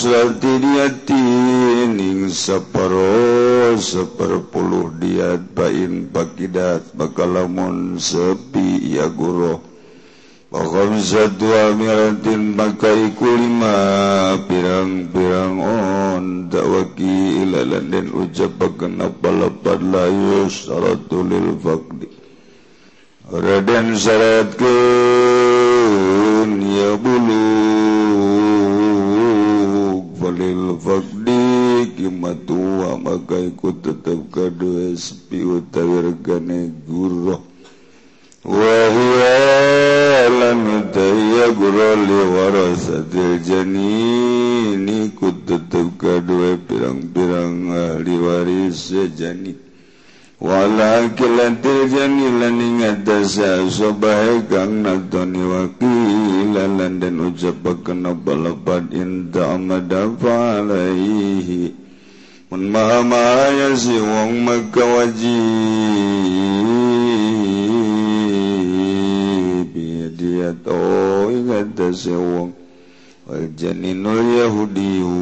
asrati diatin sepero seperpuluh diat bain pakidat bakalamun sepi ya guru. Wa khamsatu amiratin maka iku lima pirang-pirang on dakwaki ilalan dan ucap kenapa lepat layus syaratu lil faqdi. Raden syaratkan ya bulu hespi utawirgane guru wajani ku tetap kedua pirang-pirang ahli waris sejani wala kilantirjani lan ingatasa sobahe kang nadoni wakilan dan ucapakan apa lepat inda amada alaihi maha maayazi wong magawaji biya to ingatase wong wal janinul yahudiyu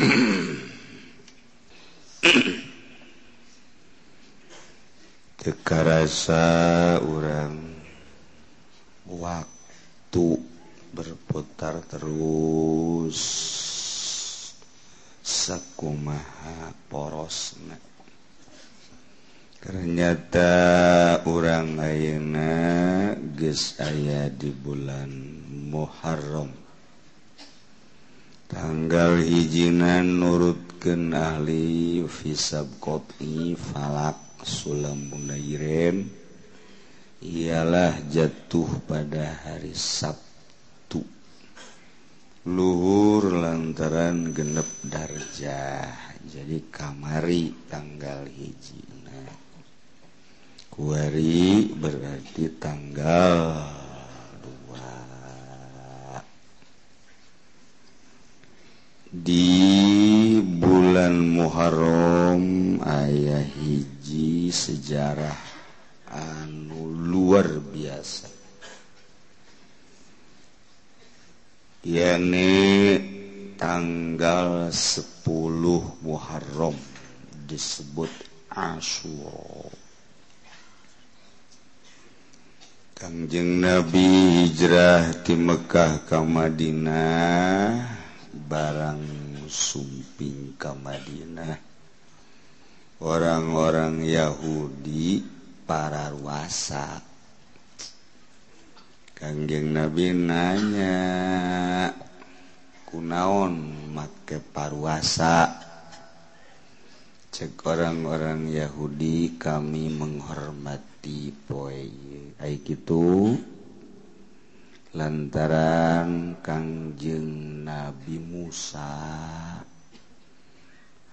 tekarasa orang waktu berputar terus. sekumaha porosna. Ternyata orang Ayeuna geus aya di bulan Muharram. Tanggal hijinan nurutkeun ahli fisab qot'i falak sulam munairen ialah jatuh pada hari Sabtu. luhur lantaran genep darjah jadi kamari tanggal hiji. Nah, kuari berarti tanggal dua. Di bulan Muharram ayah hiji sejarah anu luar biasa. yakni tanggal 10 Muharram disebut Asyura. Kangjeng Nabi hijrah di Mekah ke Madinah barang sumping ke Madinah. Orang-orang Yahudi para ruasa Kangjeng Nabi nanya kunaon make paruasa? Cek orang-orang Yahudi kami menghormati poe. Ai gitu lantaran Kangjeng Nabi Musa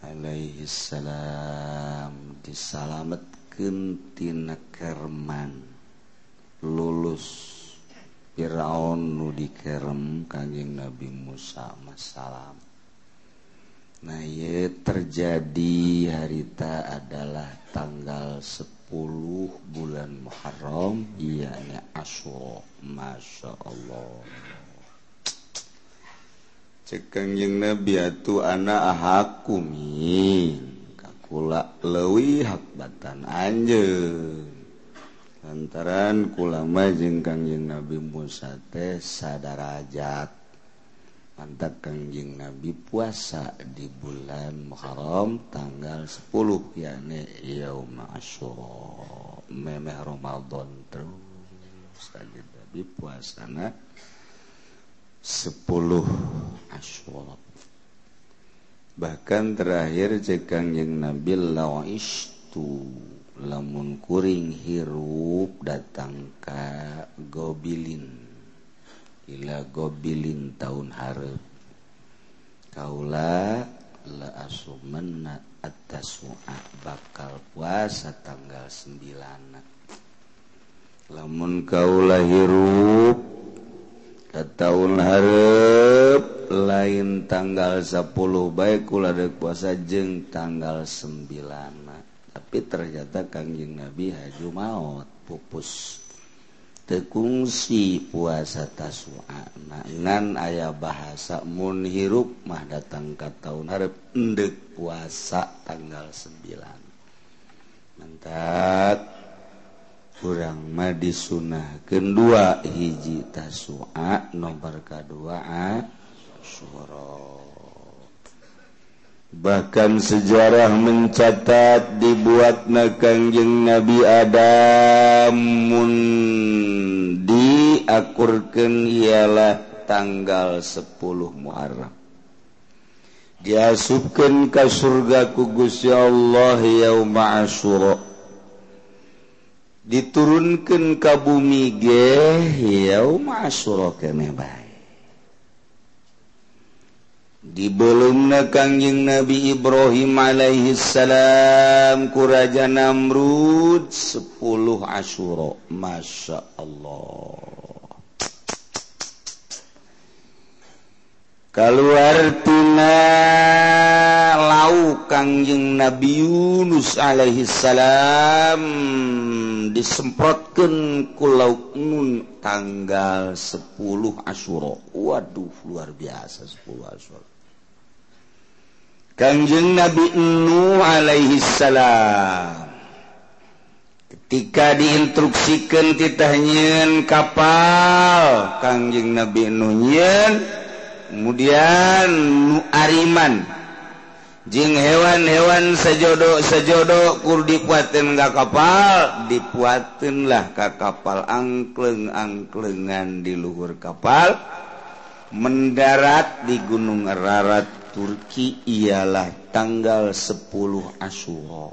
alaihi salam disalametkeun tina kerman lulus Firaun nu dikerem Kanjeng Nabi Musa Masalam Nah ye, terjadi harita adalah tanggal 10 bulan Muharram ianya Asyura. Masya Allah. Cekangjeng Nabi atuh anak ahakumi kakula lewi hak batan anjeun. lantaran kulama jeung Kangjeng Nabi Musa teh sadarajat. Mantap Kangjeng Nabi puasa di bulan Muharram tanggal 10 yakni yaum asyura. Memeh Ramadan terus Kangjeng Nabi puasana 10 asyura. Bahkan terakhir cek Kangjeng Nabi lawaistu lamunkuring hirup datang ka gobilin. Ila gobilin tahun harap kaula la asumanna atas mua bakal puasa tanggal sembilan. Lamun kaula hirup ke tahun harap lain tanggal 10 baik kula dek puasa jeng tanggal sembilan. tapi ternyata Kangjeng Nabi Haju maut pupus. Tekungsi puasa tasua nah, ngan ayah bahasa munhirup mah datang ke tahun harap endek puasa tanggal 9 mentat kurang mah disunah kedua hiji tasua nomor kedua surah bahkan sejarah mencatat dibuat nakangjeng Nabi Adammun diakurkan ialah tanggal 10 Muharram. Diasupkan ke surga kugus ya Allah yauma asyura diturunkan ke bumi ge yauma asyura kene bae dibelumna Kangjing Nabi Ibrahim Alaihissalam kuraja Namrud 10 Asyura. Masya Allah. Keluar tina lau Kangjeng Nabi Yunus Alaihissalam disemprotkan kulau nun tanggal 10 Asyura. Waduh luar biasa 10 Asyura. Kanjeng Nabi Nu Alaihissalam ketika diinstruksikan titahnyun kapal Kanjeng Nabi Nunyen kemudian nu Ariman. Jing hewan-hewan sejodo sejodo kur dipuatin gak kapal dipuatinlah ke kapal angkleng angklengan di luhur kapal mendarat di Gunung Ararat. Turki ialah tanggal 10 Asyura.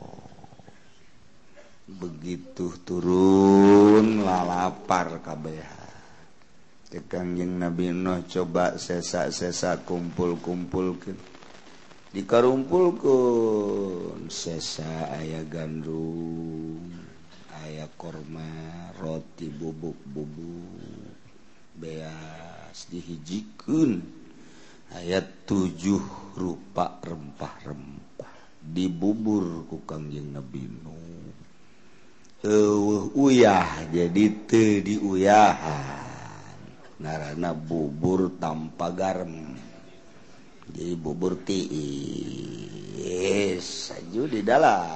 Begitu turun lalapar kabeh. Tekangjeng Nabi Nuh coba sesak-sesak kumpul-kumpulkeun. dikarumpulkan sesa ayah gandum, ayah korma, roti bubuk-bubuk, beas dihijikan ayat 7 rupa rempah-rempah dibubur ku Kangjeng Nabi Nuh. Eueuh uyah jadi teu diuyahan narana bubur tanpa garam. Jadi bubur tiis saju di dalam.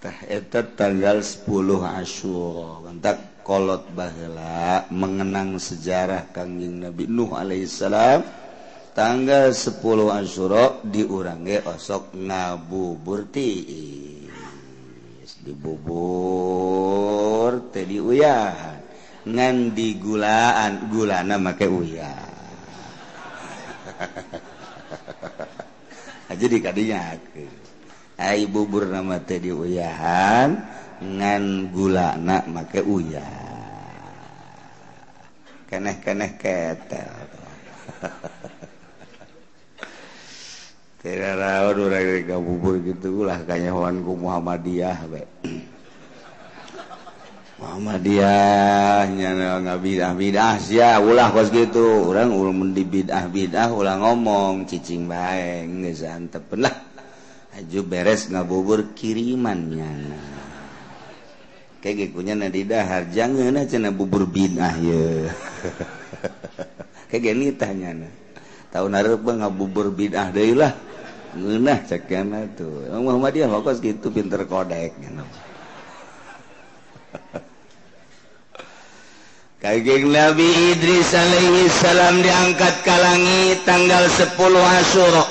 Tah eta tanggal 10 Asyura entak kolot bahela mengenang sejarah Kangjing Nabi Nuh alaihissalam tanggal 10 Asyura diurangi osok ngabuburti dibubur teh diuyahan ngan digulaan gulana make uyah. Jadi kadinya ai bubur nama teh diuyahan ngan gula anak make uya. Keneh-keneh ketel. Tidak rawan orang rega bubur gitu lah kanyawan ku Muhammadiyah be. Muhammadiyah nyana ngabidah bidah sia ulah kos gitu. Orang ulun mendi bidah bidah ulah ngomong cicing baik nggak santep lah. Aju beres ngabubur kirimannya nah. punya nadidahar jangan aja na bubur binah ya. Kayak gini tanya na. Tahun bubur binlah tuh. Muhammadiyah fokus gitu pinter kodek gitu Kaging Nabi Idris alaihi salam diangkat ke langit tanggal 10 Asyura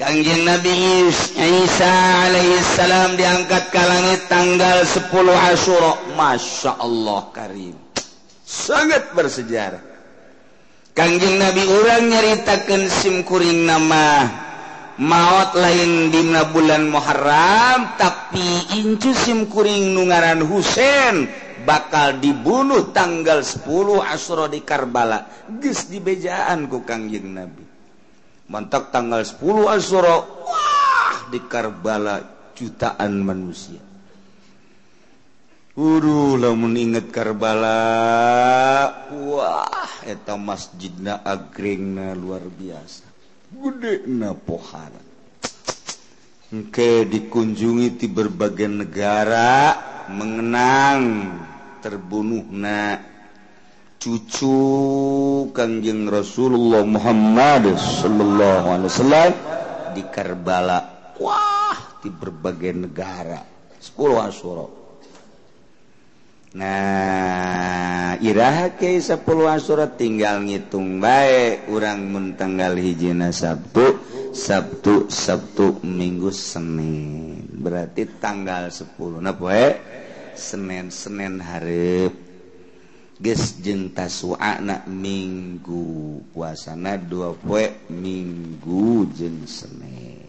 Kangjeng Nabi Isa alaihi salam diangkat ke langit tanggal 10 Asyura. Masya Allah karim. Sangat bersejarah. Kangjeng Nabi orang nyaritakan simkuring nama maut lain di bulan Muharram tapi incu sim kuring nungaran Husein bakal dibunuh tanggal 10 Asyura di Karbala. Geus dibejaan ku Kangjeng Nabi. mantap tanggal 10 Asyura wah di Karbala jutaan manusia. Uru lamun inget Karbala. Wah eta masjidna agrengna luar biasa. Gede na pohara. Oke dikunjungi di berbagai negara mengenang terbunuh na cucu Kangjeng Rasulullah Muhammad Shallallahu Alaihi Wasallam di Karbala Wah di berbagai negara 10 asuro nah iraha ke 10 asuro tinggal ngitung baik orang mentanggal hijina Sabtu Sabtu Sabtu Minggu Senin. Berarti tanggal 10 nah poe Senin Senin harap jengtasuana minggu puasana dua poe minggu jeng Senin.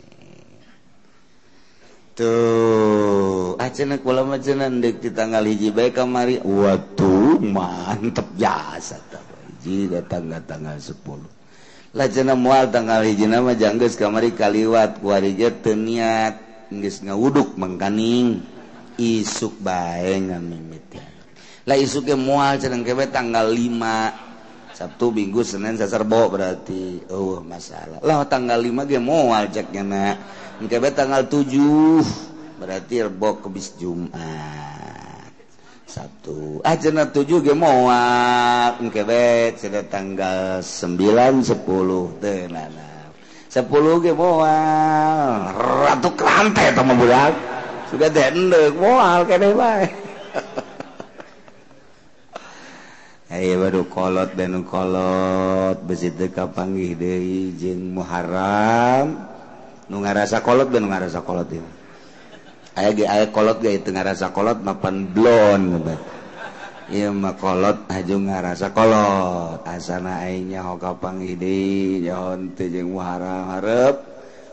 Tuh ah, acena kula macenan dek di tanggal hiji baik kamari. Waduh mantep jasa hiji datang tanggal 10 lajena mual tanggal hiji nama jangges kamari kaliwat kuarija teniat nggak ngawuduk mengkaning isuk bae ngamimitian lah isuke mual cenah kewe tanggal 5 Sabtu Minggu Senin Saserbo berarti. Oh masalah. Lah tanggal 5 ge mual ceknya nyana kewe tanggal 7 berarti rebo kebis Jumat. Sabtu. Ah cenah 7 ge mual. Kewe cenah tanggal 9 10 teu nana 10 ge mual. Ratu kerante eta budak. Sudah dendek mual kene bae Hey, baru kolot dan kolot. Besi deka panggih Dewi Muharram nu ngarasa kolot dan ngarasa kolot ini aya ge aya kolot ge teu ngarasa kolot mapan blon bet ieu mah kolot ah, haju ngarasa kolot. Asana aing nya hoka panggih deui nyaon teu jeung muharram hareup.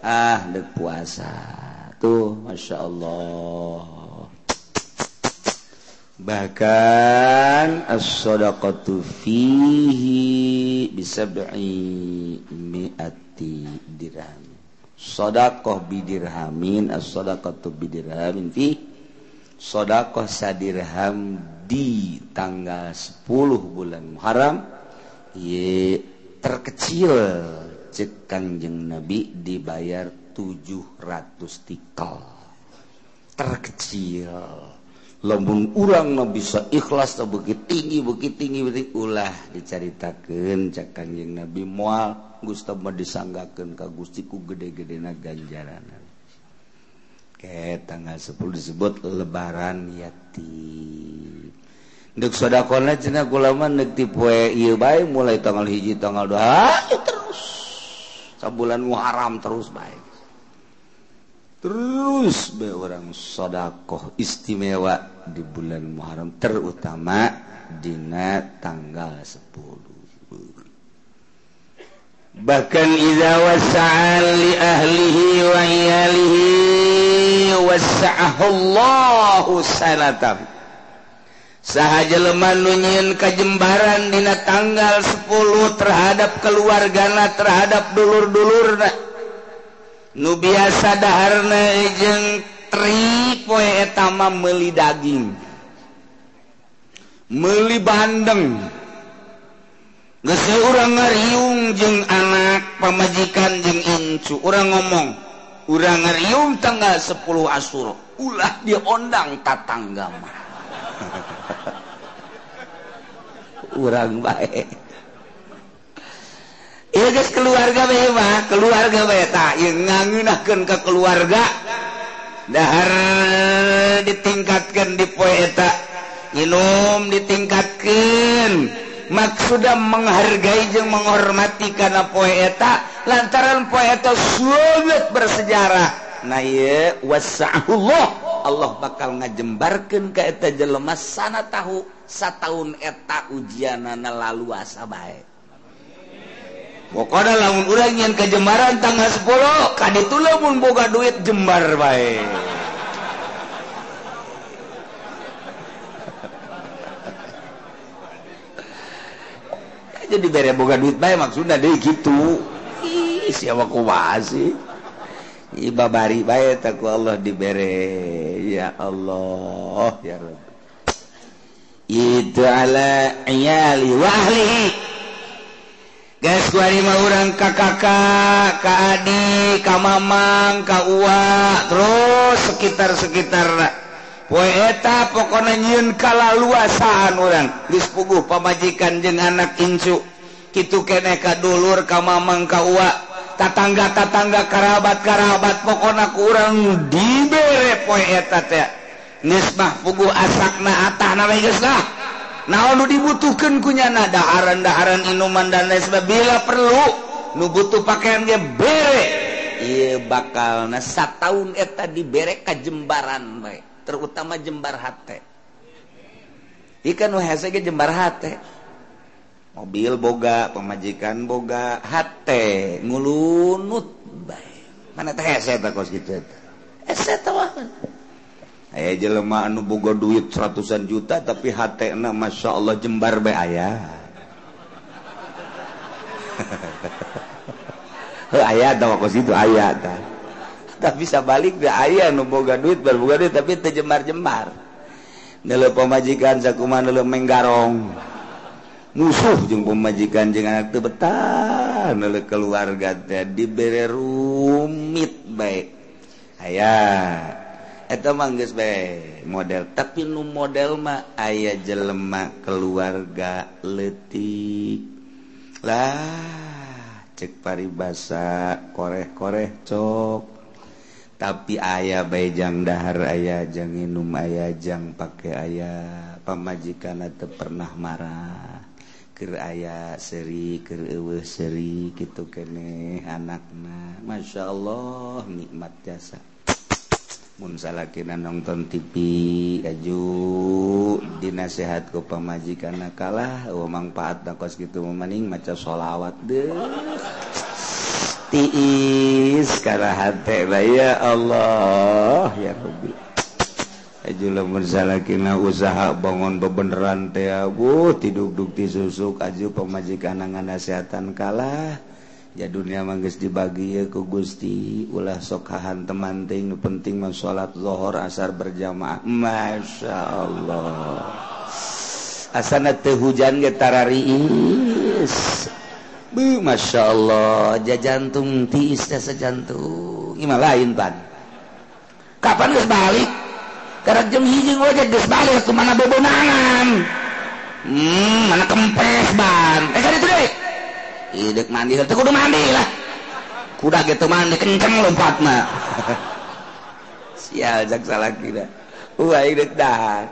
Ah dek puasa. Tuh masyaallah bahkan asshodakotu fihi bisa bei miati dirami shodaqoh bidirhamin as-shodaqatu bidirhamin fi shodaqoh sadirham di tanggal 10 bulan Muharram. Ye terkecil cek kanjeng Nabi dibayar 700 tikal. Terkecil lembun urang no bisa ikhlas begitu tinggi begitu tinggi berarti ulah diceritakan cak kanjeng Nabi mual Gusti mah disanggakeun ka gustiku gede-gede na ganjaran. Ke tanggal 10 disebut lebaran yati Dek sedekahna cenah ulama dek ti poe ieu bae mulai tanggal hiji tanggal 2 terus. Sabulan Muharram terus baik terus be orang shodaqoh istimewa di bulan Muharram terutama dina tanggal 10 bahkan iza wasa'al li ahlihi wa iyalihi wasa'ahullahu sanatam sahaja leman nunyin kajembaran dina tanggal 10 terhadap keluargana terhadap dulur-dulur nu biasa daharna jeung trik poe etama meuli daging. Meli bandeng. Geus urang ngariung jeung anak pemajikan jeng incu. Orang ngomong orang ngariung tanggal 10 asur ulah diondang tatangga mah. Orang baik teges keluarga bebas keluarga beta yang ngagunakan ke keluarga. Dahar ditingkatkan di poeta minum ditingkatkan maksudnya menghargai yang menghormati karena poeta lantaran poeta sulit bersejarah. Nah ya wasa'ullah Allah bakal ngajembarkan ke eta jelema sana tahu satu tahun eta ujian nana lalu asa baik Pokoknya lamun orang yang kejemaran tanggal 10 kan tulah pun boga duit jembar baik jadi bere boga duit bae maksudnya deui gitu. Ih, siapa kuasi. Iba bari bae taku Allah dibere. Ya Allah, ya Rabb. Itu ala iyali wa ahlihi. guys urang ka kakak ka adik ka mamang ka uwa terus sekitar-sekitar. Poe eta pokona nyieun kalaluasaan urang. Geus puguh pamajikan jeung anak incu. Kitu keneh ka dulur ka mamang ka uwa. Tatangga-tatangga karabat-karabat pokona ku urang dibere poe eta teh. Geus mah puguh asakna atahna we geus lah. naon dibutuhkan kunyana daharan-daharan inuman dan lain sebab bila perlu nu butuh pakaian dia bere. Iya bakal nasa tahun eta dibere ka jembaran baik terutama jembar hati ikan wahasa jembar hati mobil boga pemajikan boga hati ngulunut baik mana teh hese tak kos gitu eta? Hese tawahan aya jelemah anu bogo duit seratusan juta tapi hatna Masya Allah jembar be ayah aya ke situ aya tak bisa balik ke ayah nu boga duit berbuka duit tapi terjemar-jemar nele pemajikan sakuman nele menggarong musuh jeung pemajikan jeung anak teu betah. Nele keluarga teh dibere rumit baik aya. atau manggis baik model. Tapi nu model mah ayah jelema keluarga letik lah cek paribasa koreh-koreh cok. Tapi ayah bayjang dahar ayah jang minum ayah jang pakai ayah pemajikan atau pernah marah. Ker ayah seri ker seri gitu kene anakna. Masya Allah nikmat jasa. Munsalakinan nonton TV aju dinasehat ke pemajikan kalah mangfaat nakos gitu memaning maca sholawat deh tiis karena hati ya Allah ya Rabbi. Aju lamun salakina usaha bangun bebeneran teh abu tiduk duk tisusuk aju pemajikan ngasehatan kalah. ya dunia manggis dibagi ya ku Gusti. Ulah sokahan temanting penting mah salat zuhur asar berjamaah. Masya Allah. Asana teh hujan ge tarariis. Bu Masya Allah. Jajantung tiis teh sejantung. Gimana lain pan. Kapan geus balik? Karena jam hiji ngojek geus balik ke mana bobonangan hmm mana kempes ban eh kan itu deh. Idek mandi itu kudu mandi lah. Kuda gitu mandi kenceng lompat mah. Sial jak salah kira. Uh, Wah idek dah.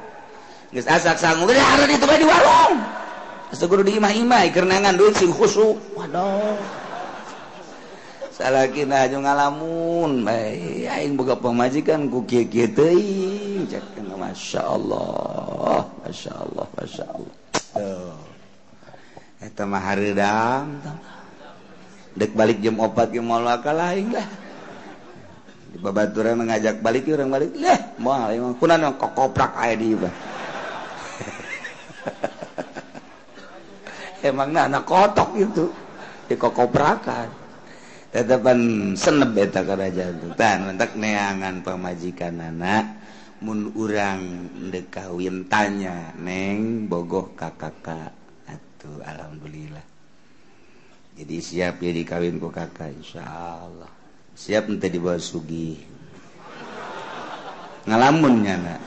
Geus asak sangu geus hareun itu bae di warung. Asa kudu diimah-imah kerenangan duit sing khusyuk. Waduh. Salah kita aja ngalamun baik. Aing boga pemajikan, ku kieu-kieu teuing. Masya Allah, Masya Allah, Masya Allah. Tuh. Etamahdam dek balik jam opat lainlah babaturan mengajak balik orang balik. Lah moal emang. Kuna nang kokoprak aya di iba emang nah, anak kotok itu. Dikokoprakan. Tetapan senep eta karaja tan mentak neangan pamajikan anak mun urang ndek kawin tanya neng bogoh kakak atuh alhamdulillah. Jadi siap ya dikawinku kakak Insya Allah siap nanti dibawa Sugi. Ngalamunnya nak.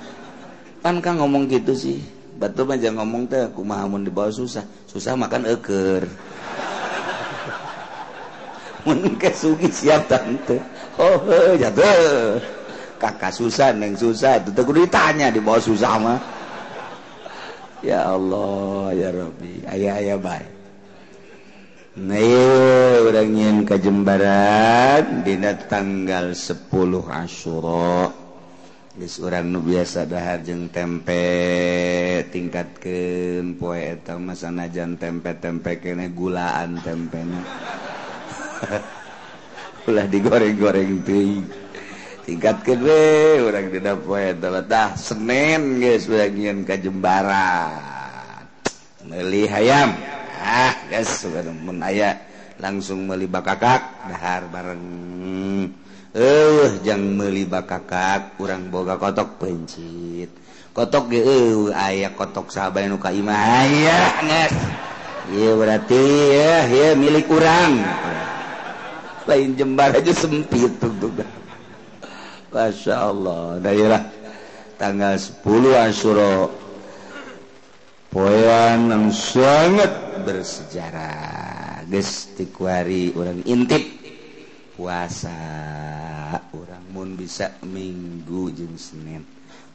Pan kan ngomong gitu sih. Betul aja ngomong teh kumahamun dibawa susah. Susah makan eker mun ke Sugi siap tante oh jatuh. Kakak susah neng susah itu tegur ditanya di bawah susah mah ya Allah ya Robi ayah ayah baik orangin kejembaran Di tanggal 10 Asyuro orang nu biasa dahar jeng tempe tingkat poe eta etang masanajan tempe-tempe kene gulaan tempenya. Ulah digoreng-goreng tuh tingkat kedua orang tidak poe dah Senin guys bagian ke Jembara meli hayam. Ah guys mun aya. Langsung meli bakakak dahar bareng. Eh jang meli bakakak kurang boga kotok pencit. Kotok ge eueuh aya kotok sahabat nu ka imah. Aya guys Iya berarti ya, ya milik kurang. Lain jembar aja sempit tuh. tuh. Masya Allah. Daerah tanggal 10 Asyura poean yang sangat bersejarah. Geus tikuari orang intip. Puasa. Orang mun bisa minggu jeng Senin.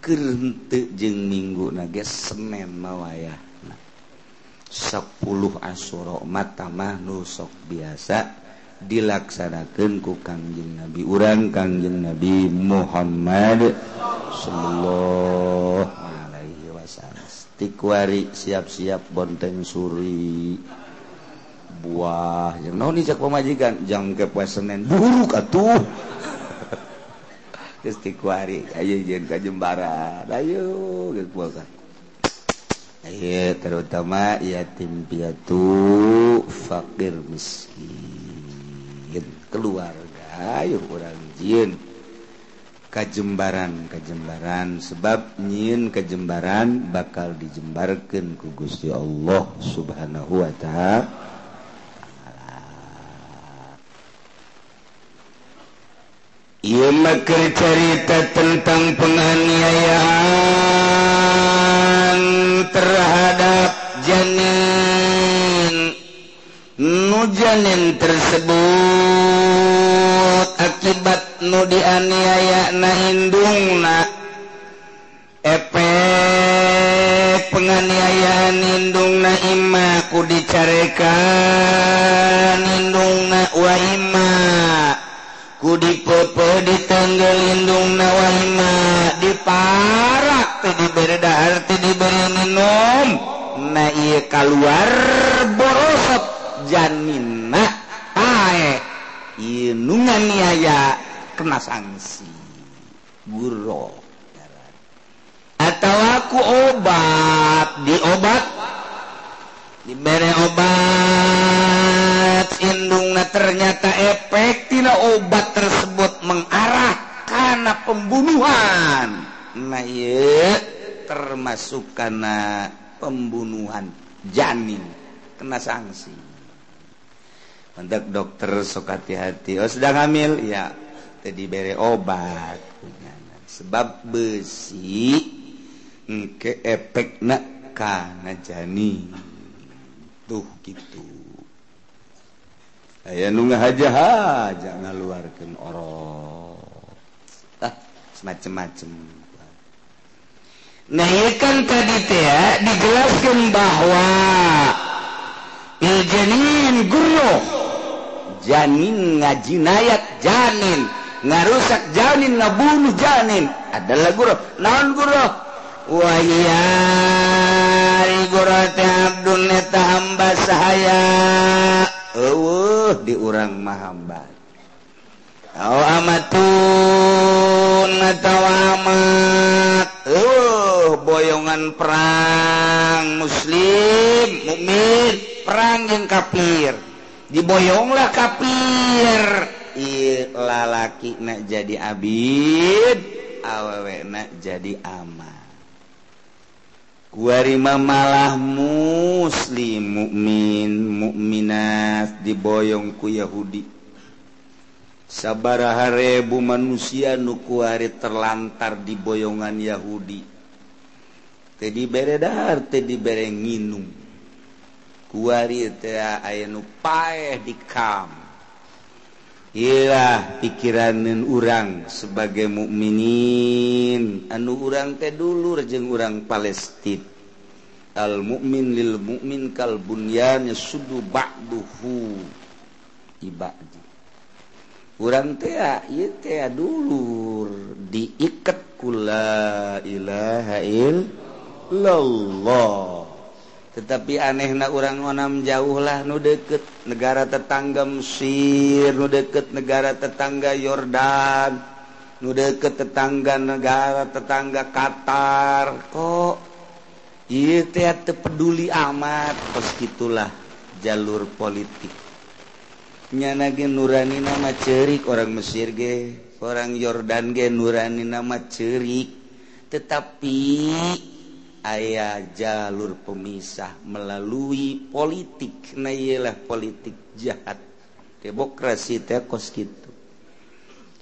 Kerente jeng minggu na geus Senin mawaya wayahna. 10 Asyura mata mah nusok biasa. dilaksanakan ku Kangjeng Nabi. Urang Kangjeng Nabi Muhammad sallallahu alaihi wasallam. Tikwari siap-siap bonteng suri. Buah yang naon ijak pemajikan jam ke Senin buruk atuh. Geus tikwari ayo jeung ka Jembara ayo geus puasa. Ayo terutama yatim piatu fakir miskin. keluarga yuk orang jin. Kajembaran kajembaran sebab nyin kajembaran bakal dijembarkan ku Gusti Allah subhanahu wa ta'ala. Ia maka cerita tentang penganiayaan terhadap jannah hujanin tersebut. Akibat nu dianiaya na hidungna efek penganiayaan hidung na imaku dicarekan. Hidung na wahima ku dipepe di tanggal hidung na wahima diparak ti diberi dahar tadi diberi minum. Na iya keluar borosep jaminna ae inungan niaya kena sanksi guru atau aku obat. Diobat diberi obat. Indungna ternyata efek tina obat tersebut mengarah karena pembunuhan. Nah iya termasuk karena pembunuhan janin. Kena sanksi untuk dokter sok hati-hati. Oh sedang hamil? Ya. Tadi bere obat. Sebab besi ke efek nak karena jani tuh gitu. Ayah nunggu aja aja ngaluarkan orang ah semacam-macam nah ini kan tadi teh ya dijelaskan bahwa iljanin guru janin ngajinayat janin ngarusak janin ngabunuh janin. Adalah guru naon guru wayari guru teh abdun eta hamba sahaya. Eueuh di urang mah hamba. Au amatun atau amat. Eueuh boyongan perang muslim mukmin perang yang kafir. diboyonglah kafir lalaki nak jadi Abid awewe nak jadi ama. Kuarima malah muslim mukmin mukminat diboyong ku Yahudi. Sabaraha rebu manusia nukuari terlantar di boyongan Yahudi. Tadi beredar tadi bere nginum kam Ilah pikiranin urang sebagai mukminin. Anu urang teh dulu jeng urang Palestina al mukmin lil mukmin kal bunyannya sudu ba'duhu. Ibadi. Urang teh ieu teh dulur diikat kula ilaha illallah. tetapi aneh na orang onam jauhlah nu deket negara tetangga Mesir nu deket negara tetangga Yordan nu deket tetangga negara tetangga Qatar. Kok? Ieu teh peduli amat. Pas gitulah jalur politik. Nyana ge nurani nama cerik orang Mesir ge orang Yordan ge nurani nama cerik tetapi ayah jalur pemisah melalui politik. Nah politik jahat. Demokrasi tekos gitu.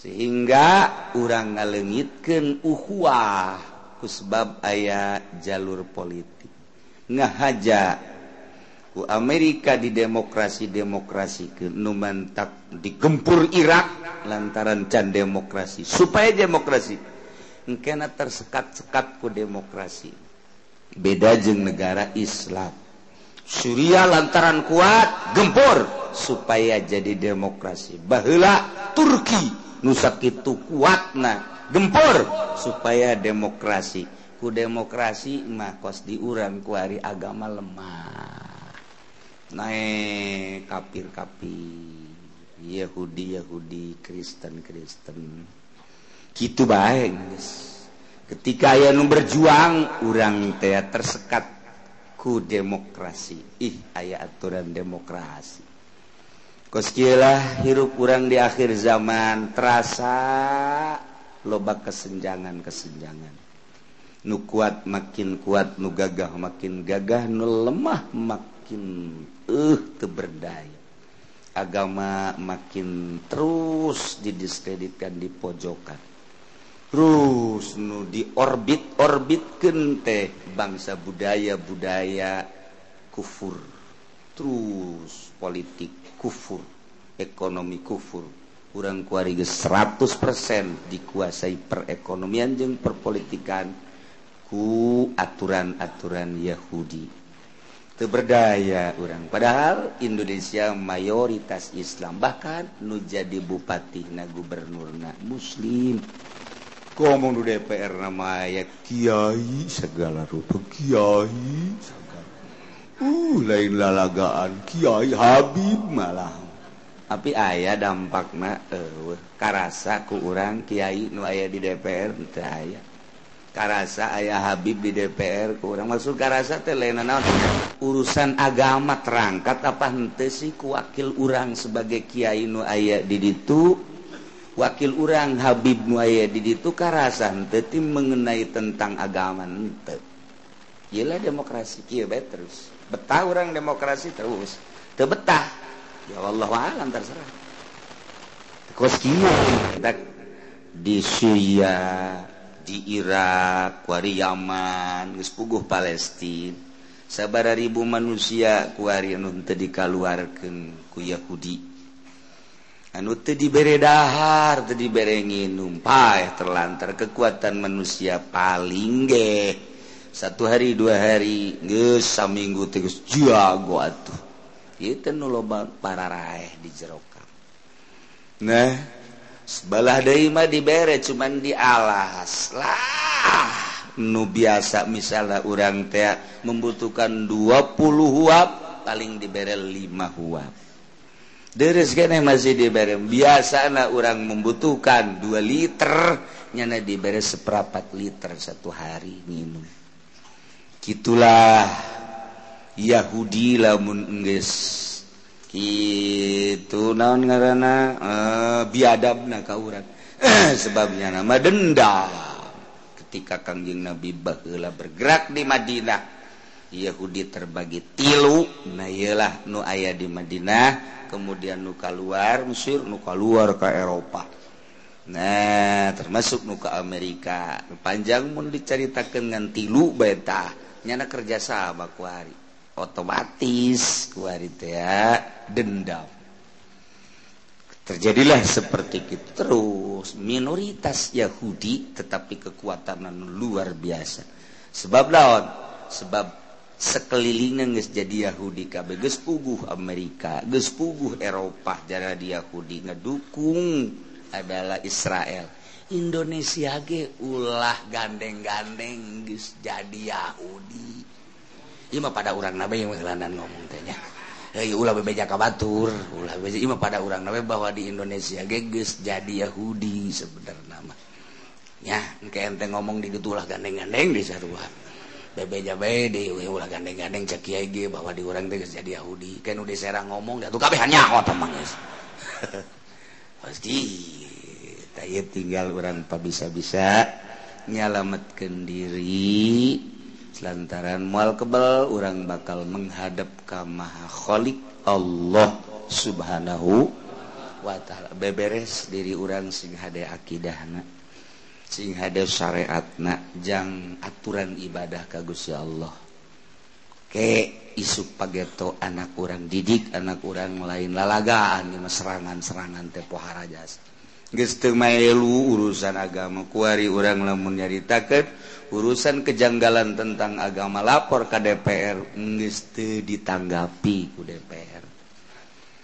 Sehingga orang ngalengitkan uhuwah kusbab ayah jalur politik. Ngahaja ku Amerika di demokrasi-demokrasi ke numantak digempur Irak lantaran can demokrasi. Supaya demokrasi engkena tersekat-sekat ku demokrasi. beda jeng negara Islam. Suriah lantaran kuat gempur supaya jadi demokrasi. Balah Turki Nusa itu kuatna gempur supaya demokrasi. Ku demokrasi mah kos diuran kuari agama lemah. Naik kafir kafir Yahudi Yahudi Kristen Kristen gitu baik guys ketika yang berjuang urang tea tersekat ku demokrasi. Ih aya aturan demokrasi. Koskilah hirup urang di akhir zaman terasa loba kesenjangan kesenjangan nu kuat makin kuat nu gagah makin gagah nu lemah makin eh uh, teberdaya. Agama makin terus didiskreditkan di pojokan terus nu di orbit orbit kente bangsa budaya budaya kufur. Terus politik kufur ekonomi kufur. Kurang kuari 100% dikuasai perekonomian jeng perpolitikan ku aturan-aturan Yahudi. Berdaya orang padahal Indonesia mayoritas Islam bahkan nu jadi bupati na gubernurna muslim. ngomong di DPR nama ya Kiai segala rupa Kiai. Uh, lain lalagaan Kiai Habib malah. Tapi ayah dampaknya uh, karasa ku orang Kiai nu ayah di DPR teh ayah. Karasa ayah Habib di DPR ku orang maksud karasa teh lain urusan agama terangkat apa henteu sih ku wakil orang sebagai Kiai nu ayah di ditu wakil urang Habib Muaya did itu karasan tetim mengenai tentang agama ente. Ialah demokrasi kia baik terus. Betah orang demokrasi terus. Tebetah ya Allah alam terserah. Kos kia di Syria di Irak kuari Yaman geus Palestine Palestina ribu manusia kuari anu teu dikaluarkeun ku Yahudi. anu dibere dahar diberengin numpa terlantar kekuatan manusia paling ge. Satu hari dua hari gesa minggu tegus jago atuh. Itu nuloba para raih di jerokan nah sebelah daima dibere cuman di alas lah. Nu biasa misalnya orang teh membutuhkan 20 huap paling dibere 5 huap. Dereskene masih diberem biasa anak orang membutuhkan 2 liter nyana diberre seperempat liter satu hari minum. Gitulah Yahudi lamun enggeus itu naon ngaranna? Uh, biadab na urang sebabnya nama denda ketika kangjeng Nabi baheula bergerak di Madinah Yahudi terbagi tilu. Nalah Nu aya di Madinah kemudian nuuka luar Mesir muka luar ke Eropa. Nah termasuk muka Amerika. Panjang pun diceritakan dengan tilu beta nyana kerjasa Bakuari otomatis ya dendam. Terjadilah seperti itu terus. Minoritas Yahudi tetapi kekuatan luar biasa. Sebab lawan sebab sekeliling guys jadi Yahudi KB gespuguh Amerika gespuguh Eropa darah Yahudi ngedukung adalah Israel. Indonesia ge ulah gandeng-gandeng guys jadi Yahudi. Ieu pada orang nabi yang ngelanan ngomong tanya nya. Hey, ulah bebeja ka ulah bebeja ieu pada orang nabi bahwa di Indonesia geges jadi Yahudi sebenarnya mah. Nya ente ngomong di gitulah gandeng-gandeng di sarua. gandeng-gandeng cekiaigi, bahwa di orang jadi Yahudi. Kan udah serang ngomong ya tuh kabehannya oh teman guys pasti saya tinggal orang pak bisa-bisa nyalamatkan diri. Selantaran mual kebal orang bakal menghadap ke maha kholik Allah subhanahu wa ta'ala. Beberes diri orang sing hade akidahna. sing hade syariatna jang aturan ibadah kagus ya Allah. Ke isuk pageto anak orang didik anak orang lain lalagaan di serangan-serangan tepo harajas geus Gestemailu urusan agama kuari orang lamun nyaritakeun urusan kejanggalan tentang agama lapor ke DPR ngeste ditanggapi ku DPR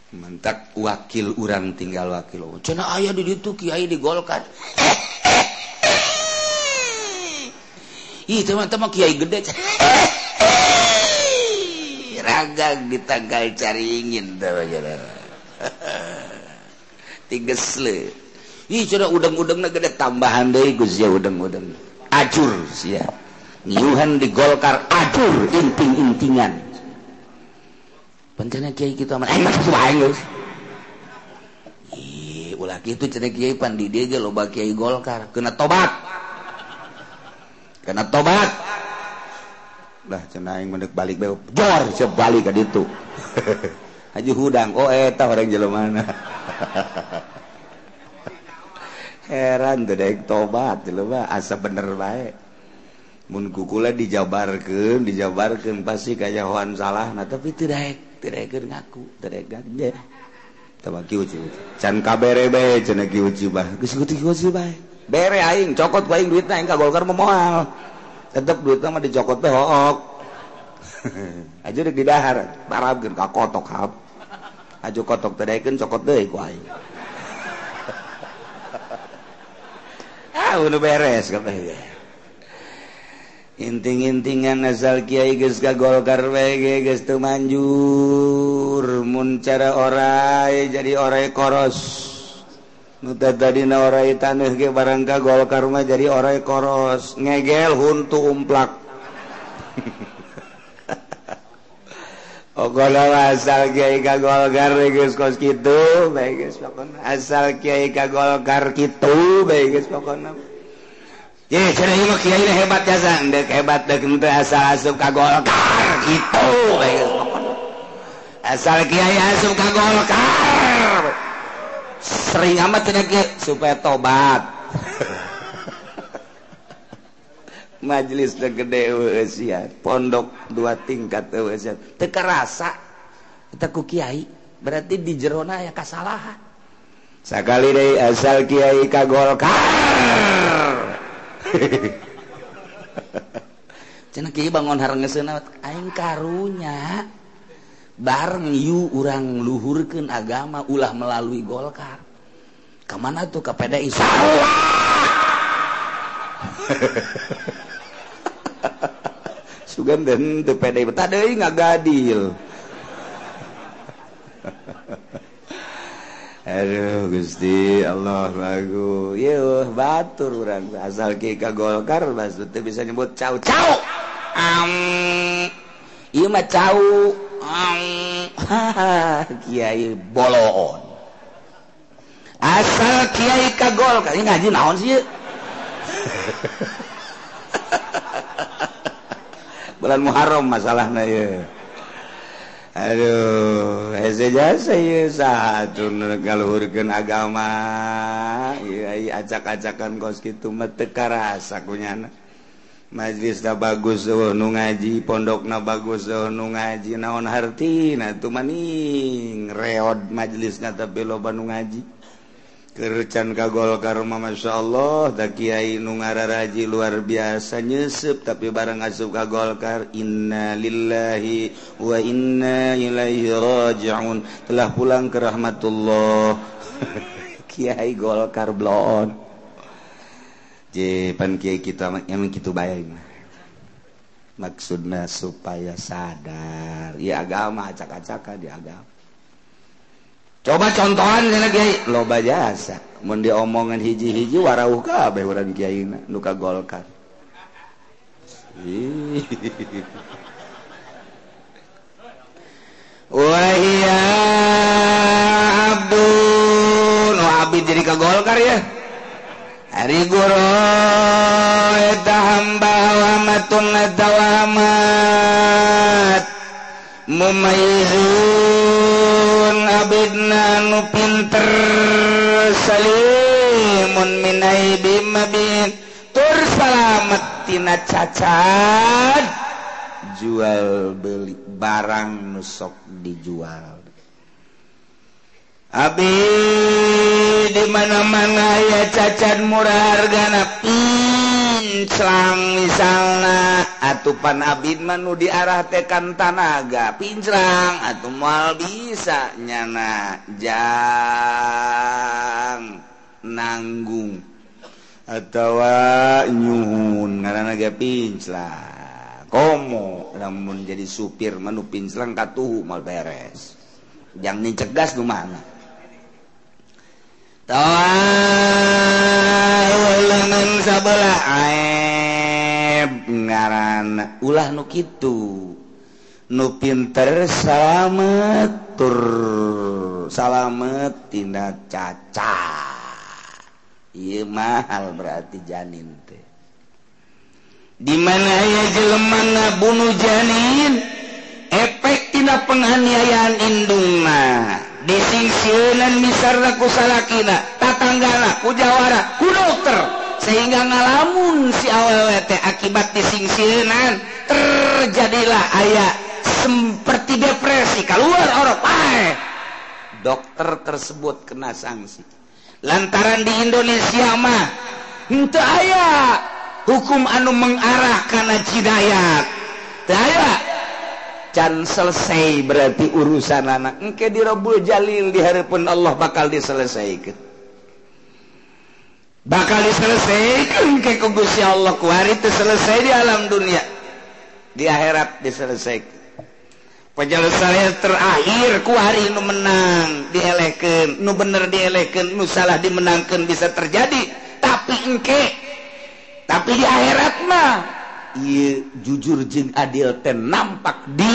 mentak wakil orang tinggal wakil. Cina ayah di ditu kiai digolkan. Ih teman-teman kiai gede. Eh, eh, Ragang ditanggal caringin teman-teman. Tiges le. Ih cina udang-udang gede tambahan deh Gus ya udang-udang. Acur sih ya, Nyuhan di Golkar acur inting-intingan. Bencana kiai gitu kita aman. Ayo eh, masuk bahaya Gus. Ih ulah gitu kita, pencari kiai pandi dia gelo ge kiai Golkar kena tobat. karena tobat. Lah cenaing mendek balik beo jor sebalik ke itu haji hudang oh eh, eta orang jelo mana? Heran tuh dek tobat jelema asa bener baik mun kukula dijabarkan dijabarkan pasti kayak kajahoan salah nah tapi tidak tidak teu dek ngaku teu dek teu kieu can kabere bae cenah kieu bah. Geus kieu bae. bere aing cokot paling duit naing golkar memoal tetep duit nama dicokot teh hook. Aja dek didahar tarap gen kakotok hap. Aja kotok tedekeun cokot deui ku aing. Ah udah beres kata dia inting-intingan asal Kiai geus ka Golkar we geus teu manjur. Mun cara orai jadi orai koros. tadi taditan barangka gol karma jadi ora koros. Ngegel huntu umplak. Oh, asal Kyai kagolgar kos gitu asal Kyai kagolgar gitu Kyai hebat jasan dek hebat dek asal asup kagolgar gitu asal Kyai asup kagolgar sering amat supaya tobat. Majelis gede pondok dua tingkat teka rasa kita ku Kiai berarti di Jerona ya kesalahan sekali dari asal Kiai kagolkar Cina Kiai bangun harang harengeun aing karunya bareng yu orang luhurkan agama ulah melalui Golkar. Ke mana tuh? Ke PDI salah sugan dan teu pede. Tadi nggak gadil. Aduh Gusti Allah lagu Yuh batur orang. Asal kika golkar maksudnya bisa nyebut cau cau um, iya mah cau um, kiai bolon asal Kyai kagol kali ngaji naon sih? Bulan Muharram masalah na ya aduh hese jasa ya sahatun ngaluhurkeun agama iya acak-acakan kos gitu meteka teu kunyana. Majlis dah bagus oh, nu ngaji pondok na bagus oh, nu ngaji naon hartina tuh maning. Reod majlis na tapi lo nu ngaji. Kercan kagol karma Masya Allah. Da Kyai nu ngararaji luar biasa nyesep tapi barang asup kagolkar innalillahi wa inna ilaihi telah pulang ke rahmatullah. Kyai golkar blon. Jepan Kyai kita emang gitu bayang maksudnya supaya sadar. Ya agama acak-acakan di agama. coba contohan loba jasa. Mundi omongan hiji-hiji warauh kabeh urang kiaina nu kagolkan wa hiya abdun nu abdi jadi kagolkar ya? Hari guru eta hamba wamatun eta wamat mumayyizun abidna nu pinter salimun minai bimabin tur salamet tina cacat. Jual beli barang nusok dijual. Abi di mana-mana ya cacat murahharganapinlang misalnya atupan Abid Manu diarah tekan tanaga. Pincrang atau mal bisa nyana. Jang nanggung. Atau nyuhun karena naga pinclang komo namun jadi supir manu pinclang katuh mal beres. Jangan cegas lu mana. ngaran. Ulah nu gitu nu pinter salamet tur salamet tindak caca. Iya mahal berarti janin teh. Di mana ya jelema bunuh janin? Efek tina penganiayaan indung mah disisinan misarna kusalakina tatanggala kujawara ku dokter. Sehingga ngalamun si awewe teh akibat disingsinan terjadilah ayah seperti depresi keluar orang pae dokter tersebut kena sanksi. Lantaran di Indonesia mah henteu ayah hukum anu mengarah karena jidayat teu can selesai berarti urusan anak. Engke dirobul jalil diharapun Allah bakal diselesaikan. Bakal diselesaikan engke kugusi Allah. Kuari selesai di alam dunia. Di akhirat diselesaikan. Penyelesaian terakhir kuari nu menang dielehkan nu bener dielehkan nu salah dimenangkan bisa terjadi. Tapi engke tapi di akhirat mah jujur Jin adil ten nampak di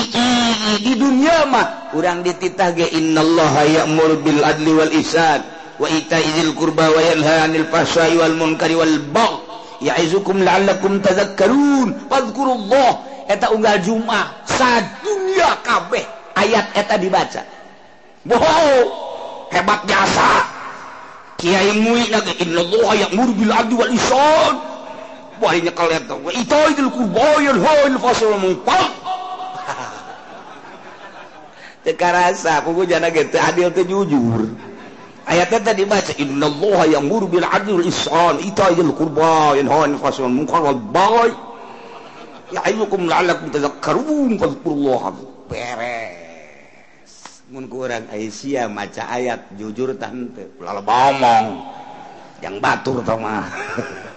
di dunia mah. Urang dititah ge innallaha ya'mur bil adli wal ihsan wa itaizil qurba wa yanha 'anil fahsya'i wal munkari wal bagh. Ya'izukum la'allakum tadhakkarun. Fadhkurullah. Eta unggal Jumat sadunya kabeh. Ayat eta dibaca. Wow hebat jasa. Kiai muid lagi innallaha ya'mur bil adli wal ihsan. wahnya Wah nyekalet itu Itoidil kuboyil hoil fasul mungkol. Teu karasa pugujana ge teu adil teu jujur. Ayatnya tadi baca inna allah yang muru bil adli wal ihsan. Itaa'il qurba yanha 'anil fahsya'i wal munkar wal baghy ya'idukum la'allakum tadhakkarun fadhkurullaha. Beres. Mun kurang Aisyah maca ayat jujur tante lalebomong yang batur tau tama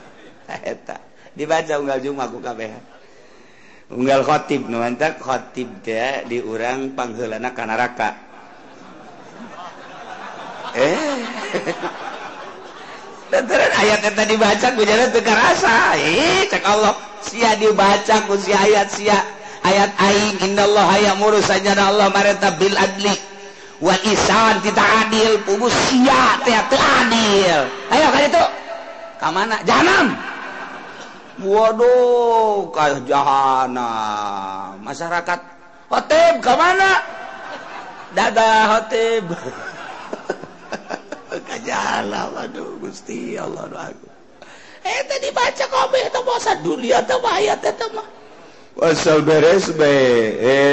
dibaca unggal jumaku kabeh unggal khotib nu mantap khotib teh di urang pangheulana ka neraka eh Tentuan ayat yang tadi baca ku jalan teu karasa. Eh, cek Allah sia dibaca ku si ayat sia ayat aing innallaha ya'muru sajada Allah mareta bil adli wal isan tidak adil pugus sia teh teu adil. Ayo kan itu. Ka mana? Jahanam. Waduh kayak jahana. Masyarakat hotib ke mana dada hotib. Kajala waduh gusti Allah aku eh tadi baca kopi itu bosan dunia itu bahaya itu mah. Wasal beres be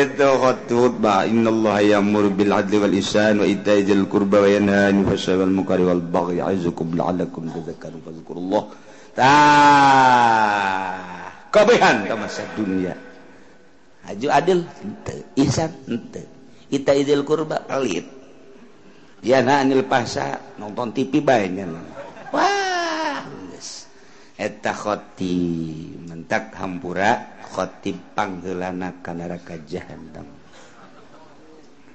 itu khutbah. Innallaha ya'muru bil adli wal ihsan wa ita'i dzil qurba wa yanha 'anil fahsya'i wal munkari wal baghi. Ya'izukum la'allakum tadhakkarun fadhkurullah kebehan masa dunia Haju adil ente. Ihsan ente. Ita idil kurba pelit. Yana anil pasa nonton TV banyak. Wah, geus. Eta khoti mentak hampura khotib pangheulana ka neraka jahanam.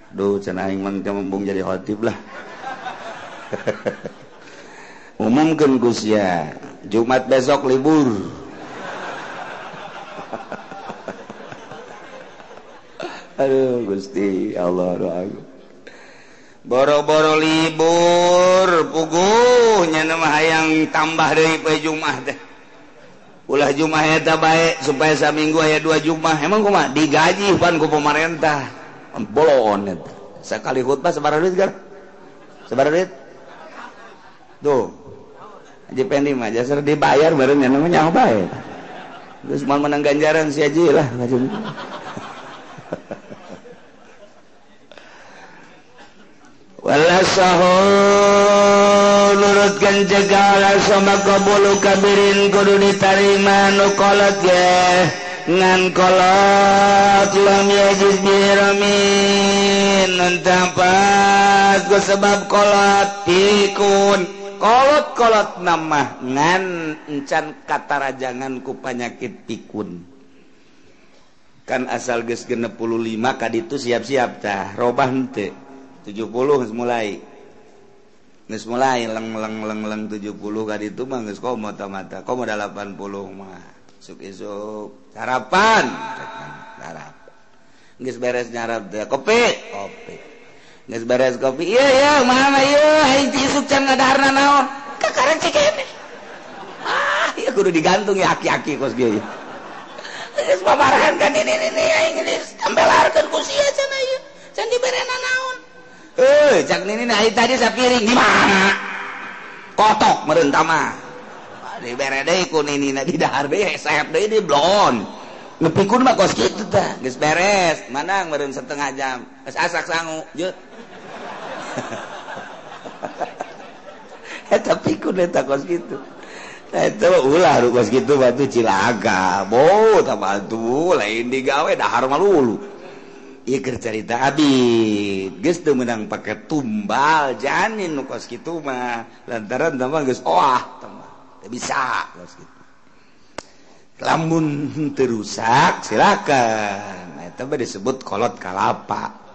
Duh, cenah aing mah teu jadi khotib lah. Umumkeun Gus ya. Jumat besok libur. Aduh Gusti Allah doaku boro-boro libur puguhnya nama hayang tambah dari pe Jumah teh. Ulah Jumah eta baik supaya saminggu aya dua Jumah emang kumaha? Digaji pan ku pemerintah. Bolon eta. Sekali khutbah sebarang duit kan sebarang duit? Tuh. Haji Pendi mah jasar dibayar namanya apa ya terus mau menang ganjaran si Haji lah wala nurutkan jegala sama kabulu kabirin kudu ditarima nukolot ya ngan kolot lam yajid biramin nantapat gue sebab kolot pikun kolot-kolot nama ngan encan kata rajangan ku penyakit pikun. Kan asal ges genep puluh lima kad itu siap-siap tah robah ente 70 mulai. Nges mulai leng leng leng leng tujuh puluh kad itu mah nges komo tamata komo delapan puluh mah. Suk isuk sarapan harapan. Nges beres nyarap teh. Kopi. Kopi. beres kopi iya iya mama iya haiti sukcan ngadarna naon kakaran cek ini ah iya kudu digantung ya aki-aki kos gaya Terus paparkan kan ini ini ini aing geus tambelarkeun ku sia cenah ieu. Can diberena naon? Eh, cak ini nah tadi sapiring di mana? Kotok merentama. tama. Ah, Dibere deui ku nini na di dahar deui sehep deui di blon. ngepikun mah kos kitu tah. Geus beres. Manang meureun setengah jam. Geus asak sangu. Jeung eta pikun eta kos kitu. Nah itu ulah ru kos kitu batu cilaka bo tabantu lain digawe dahar mah lulu. Ieu keur carita abi geus teu meunang tumbal. Janin nu kos kitu mah. Lantaran tamah geus oah tamah bisa kos kitu. lamun terusak silakan. Nah, itu disebut kolot kalapa.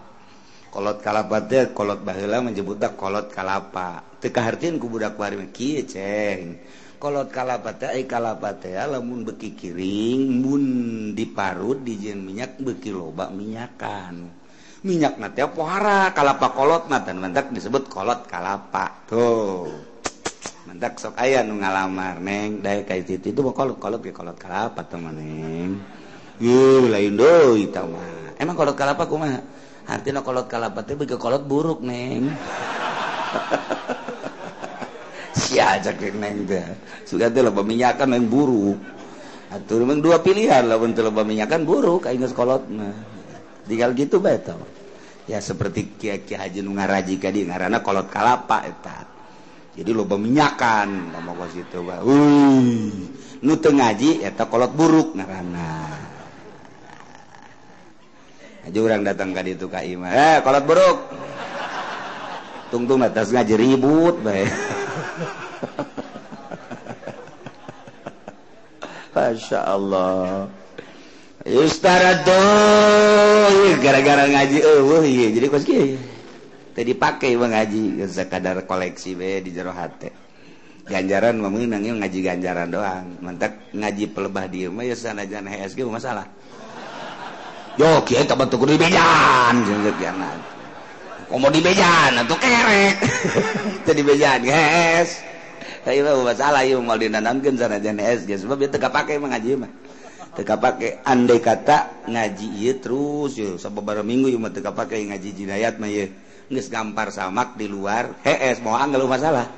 Kolot kalapa teh kolot bahula menyebutnya kolot kalapa. Teka hartin ku budak bari kieu ceng kolot kalapa teh ai kalapa teh ah, lamun beki kiring mun diparut dijieun minyak beki loba minyakan. Minyak teh pohara kalapa kolot nah mantak disebut kolot kalapa tuh. mendak sok aya nu ngalamar neng. Daya kayak titi itu mau kolot kolot ya kolot kalapa teman neng. Yuh lain doi mah. Emang kolot kalapa kumaha? Artinya kolot kalapa teh bagi kolot buruk neng. Si ajak neng teh. Sudah teh lebah minyakan yang buruk. Atau memang dua pilihan lah untuk lebah minyakan buruk kayak kolot mah. Tinggal gitu betul ya seperti kia kia haji nu ngaraji kadi ngarana kolot kalapa etat jadi loba minyakan sama was itu nu teu ngaji eta kolot buruk ngaranna aja orang datang ka ditu ka imah eh kolot buruk. Tungtung atas ngaji ribut bae. Masya Allah. Yustara gara-gara ngaji eh uh, jadi kos kieu. tadi dipakai mengaji kadar koleksi be di jero hati ganjaran memenang ngaji ganjaran doang. Mantap ngaji pelebah di rumah ya sanajan HSG masalah yo kiai kabar tuh di bejan jengket kanan komo di bejan? Atau kerek. Tadi bejan guys tapi mah masalah yuk mau dinanamkan sanajan HSG sebab dia teka pakai mengaji mah teka pakai andai kata ngaji iya terus yo sebab minggu yuk mah teka pakai ngaji jinayat mah ya geus gampar samak di luar. Hees mau anggal masalah.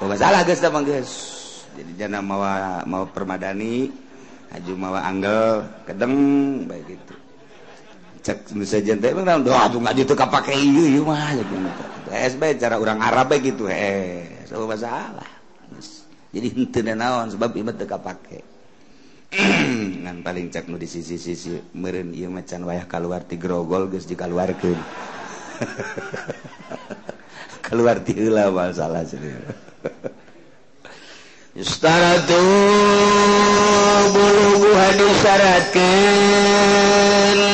Mau masalah geus emang geus. jadi jana mawa mawa permadani aju mawa angel kedeng baik gitu. Cek nusa jente emang doa tuh nggak gitu kapake ieu ieu mah gitu hees bae cara orang Arab bae gitu hees oh masalah. Jadi henteu naon sebab ieu teka kapake. Ngan paling cek nu di sisi-sisi meren iya macan wayah keluar ti grogol geus dikaluarkeun. keluar tila masalah sini. sendiri bulu buha disyaratkan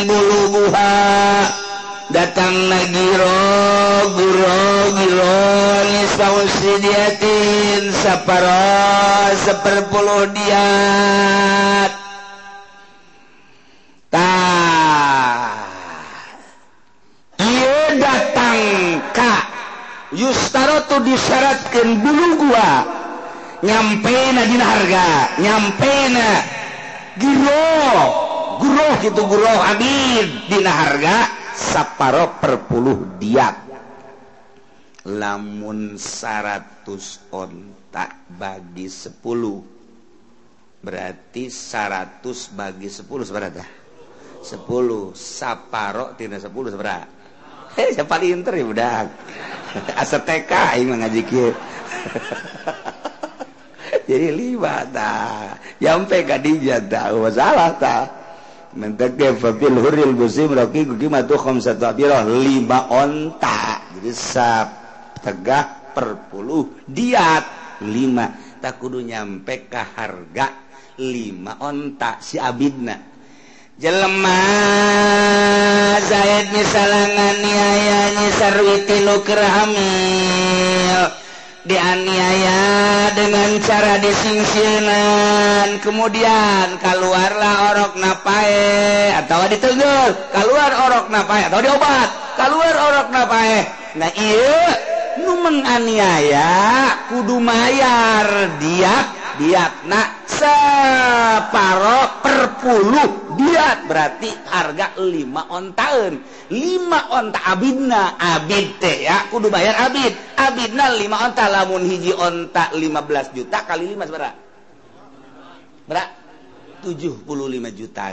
bulu buha datang lagi giro giro nisausidiatin saparo seperpuluh diat Yustarotu disyaratkan bulu gua nyampe na dina harga nyampe na giro guruh gitu guruh abid dina harga saparo perpuluh diak. Lamun 100 ontak bagi 10 berarti 100 bagi 10 seberapa 10 saparo tina 10 seberapa eh siapa inter ya budak? Asa TK aing mah ngaji kieu jadi lima ta. nyampe ka dijat ta, masalah tah mentek fafil huril busim roki kuki matu khamsatu abiroh lima onta. Jadi sab tegah perpuluh diat lima. Tak kudu nyampe ka harga lima onta si abidna. jelemah Zaid misalangan niayanya sarwiti nuker hamil dianiaya dengan cara disingsinan kemudian keluarlah orok napae atau ditegur keluar orok napae atau diobat keluar orok napae. Nah iya nu menganiaya kudu mayar diak diak nak separo per perpuluh diat berarti harga 5 on tahun 5 onta Abidna. Abid teh ya kudu bayar Abid. Abidna 5 onta lamun hiji onta 15 juta kali 5 seberapa? Berat 75 juta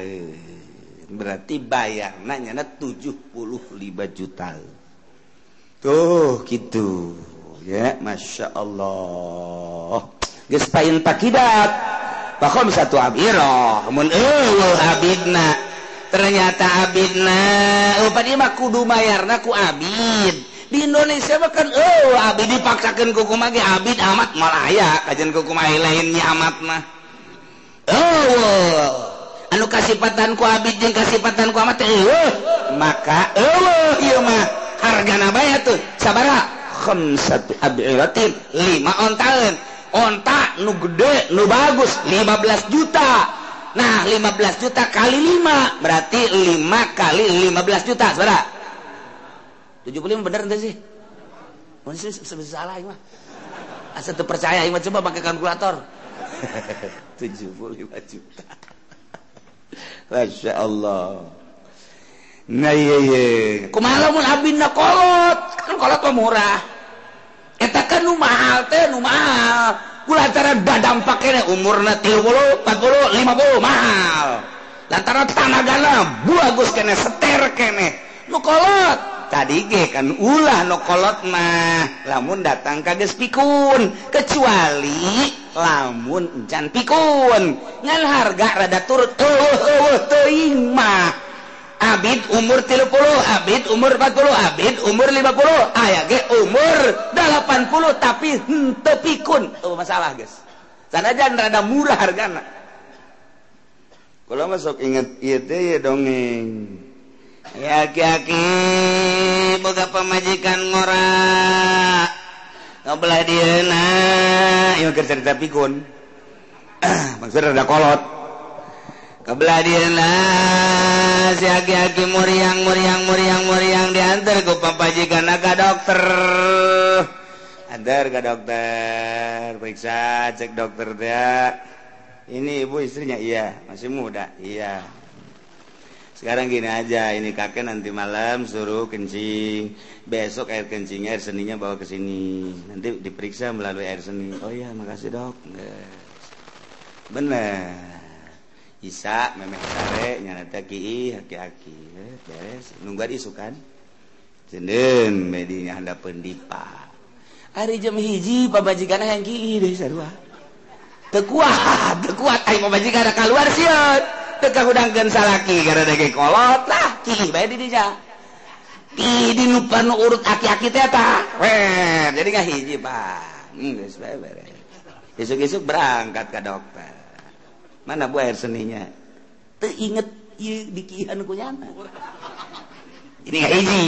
berarti bayar nanya 75 juta tuh gitu. Ya Masya Allah. Gespain takidat Bakom satu abiro mun eueuh abidna. Ternyata abidna euh, upadi mah kudu mayarna ku abid. Di Indonesia mah kan eueuh abid dipaksakan ku kumaha abid amat malaya kajian ku kumaha lainnya amat mah. Eueuh. Anu kasipatan ku abid jeung kasipatan ku amat eueuh. Maka eueuh iya mah harga nabaya tuh sabara khamsatu abiratin 5 ontaeun. Ontak nu gede nu bagus 15 juta. Nah 15 juta kali 5 berarti 5 kali 15 juta saudara. 75 bener ente sih? Masih salah mah asal terpercaya ini coba pakai kalkulator. 75 juta. Masya Allah. Nah iya iya. Kumaha mun abinna kolot? Kan kolot mah murah nu mahal teh nu mahal ku lantaran badam pakainya umurna 30, 40, 50 mahal lantaran tanagana buah gus kene seter kene nu kolot tadi ge kan ulah nu kolot mah lamun datang kages pikun kecuali lamun encan pikun ngan harga rada turut eueuh teuing mah Abid umur tilupuluh Abid umur 40 Abid umur 50 aya ge umur 80 tapi henteu pikun. oh, masalah guys Sanajan rada murah hargana. Kalau masuk inget ieu teh ya dongeng. Ya aki-aki boga pamajikan ngora. Ngobelah dieuna ieu cerita pikun. Maksudnya rada kolot. Kebelah si-aki muriang muriang muriang muriang diantar ke papajikan naga dokter. Ada ga dokter periksa cek dokter dia ini ibu istrinya iya masih muda iya. Sekarang gini aja ini kakek nanti malam suruh kencing besok air kencing air seninya bawa ke sini. Nanti diperiksa melalui air seni. Oh iya makasih dok. Bener Isa memeh sare nyarata ki haki-haki. Eh, beres. Nunggu isukan cenden medi handa pendipa. Hari jam hiji pabajikan yang ki deh sarua tekuat tekuat. Aing pabajikan keluar sieun teu kahudangkeun salaki gara dege kolot lah. Ki bae di dija. Ki di nupan urut aki-aki teh tah jadi ngahiji pak. Hmm geus bae beres. Esuk-esuk berangkat ke dokter. Mana bu air seninya? Teringet dikihanku nyana. Ini nggak hiji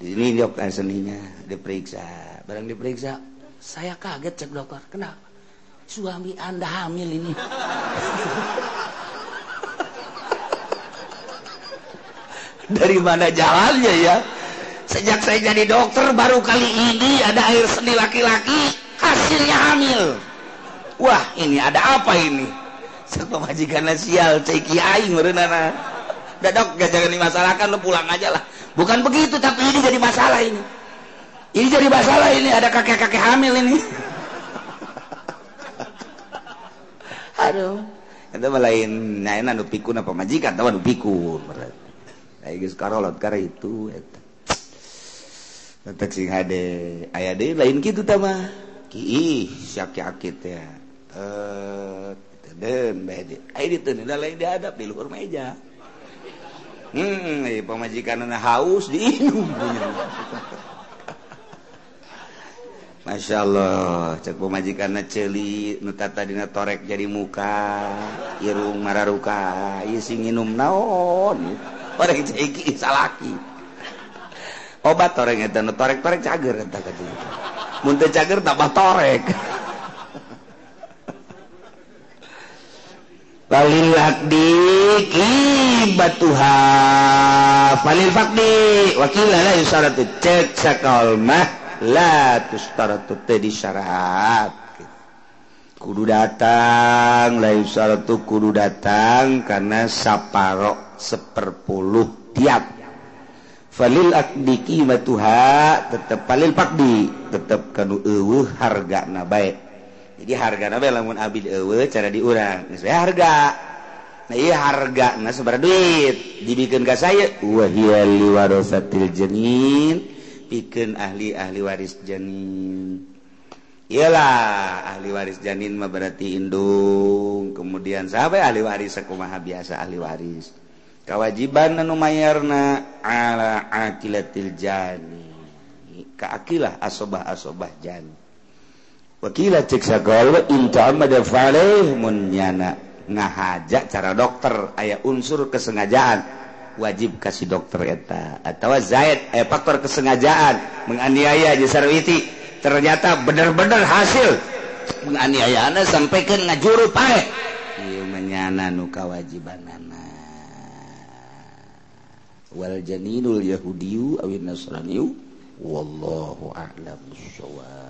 ini dok air seninya diperiksa. Barang diperiksa saya kaget cek dokter. Kenapa? Suami anda hamil ini. Dari mana jalannya ya? Sejak saya jadi dokter baru kali ini ada air seni laki-laki hasilnya hamil. Wah ini ada apa ini serta majikan sial ceki aing merenana dadok gak jangan dimasalahkan lo pulang aja lah. Bukan begitu tapi ini jadi masalah ini. Ini jadi masalah ini ada kakek-kakek hamil ini. Aduh. Itu lain nah anu pikun apa majikan tahu anu pikun? Itu. Aya lain gitu ki ya dihadap di luar meja. Hmm, pemajikan haus di Masya Allah cek pemajikan celi nutata dina torek jadi muka irung mararuka isi minum naon. Orang ceki salaki obat torek itu torek torek cager kata. Kata muntah cager tambah torek. Lilakdikibatuhafakdi wakilmah disyarat kudu datang lain syarat tuh kudu datang karena saparok seperpuluh tiap. Falil akdiki matuha tetap palil pakdi tetap kanu eueuh harga na baik jadi harga namun Abid ewe, cara diurang. Saya harga. Nah, iya harga nah, duit. Dibikin ke sayawarojanin bikin ahli-ahli waris janin. Iyalah ahli waris janin mah berarti indung. Kemudian sampai ahli waris sekumaha biasa ahli waris. Kewajiban anu mayarna ala akilatil jani keakilah asobah asobah jani wakila ciksa munyana ngahaja cara dokter ayaah unsur kesengajaan. Wajib kasih dokter eta. Atau zaid eh, faktor kesengajaan. Menganiaya jasarwiti ternyata bener-bener hasil. Penganiayaan sampai ngajuru pae. Menyana nu kawajibanana. Wal janinul yahudiyu awin nasraniyu. Wallahu a'lam bissawab.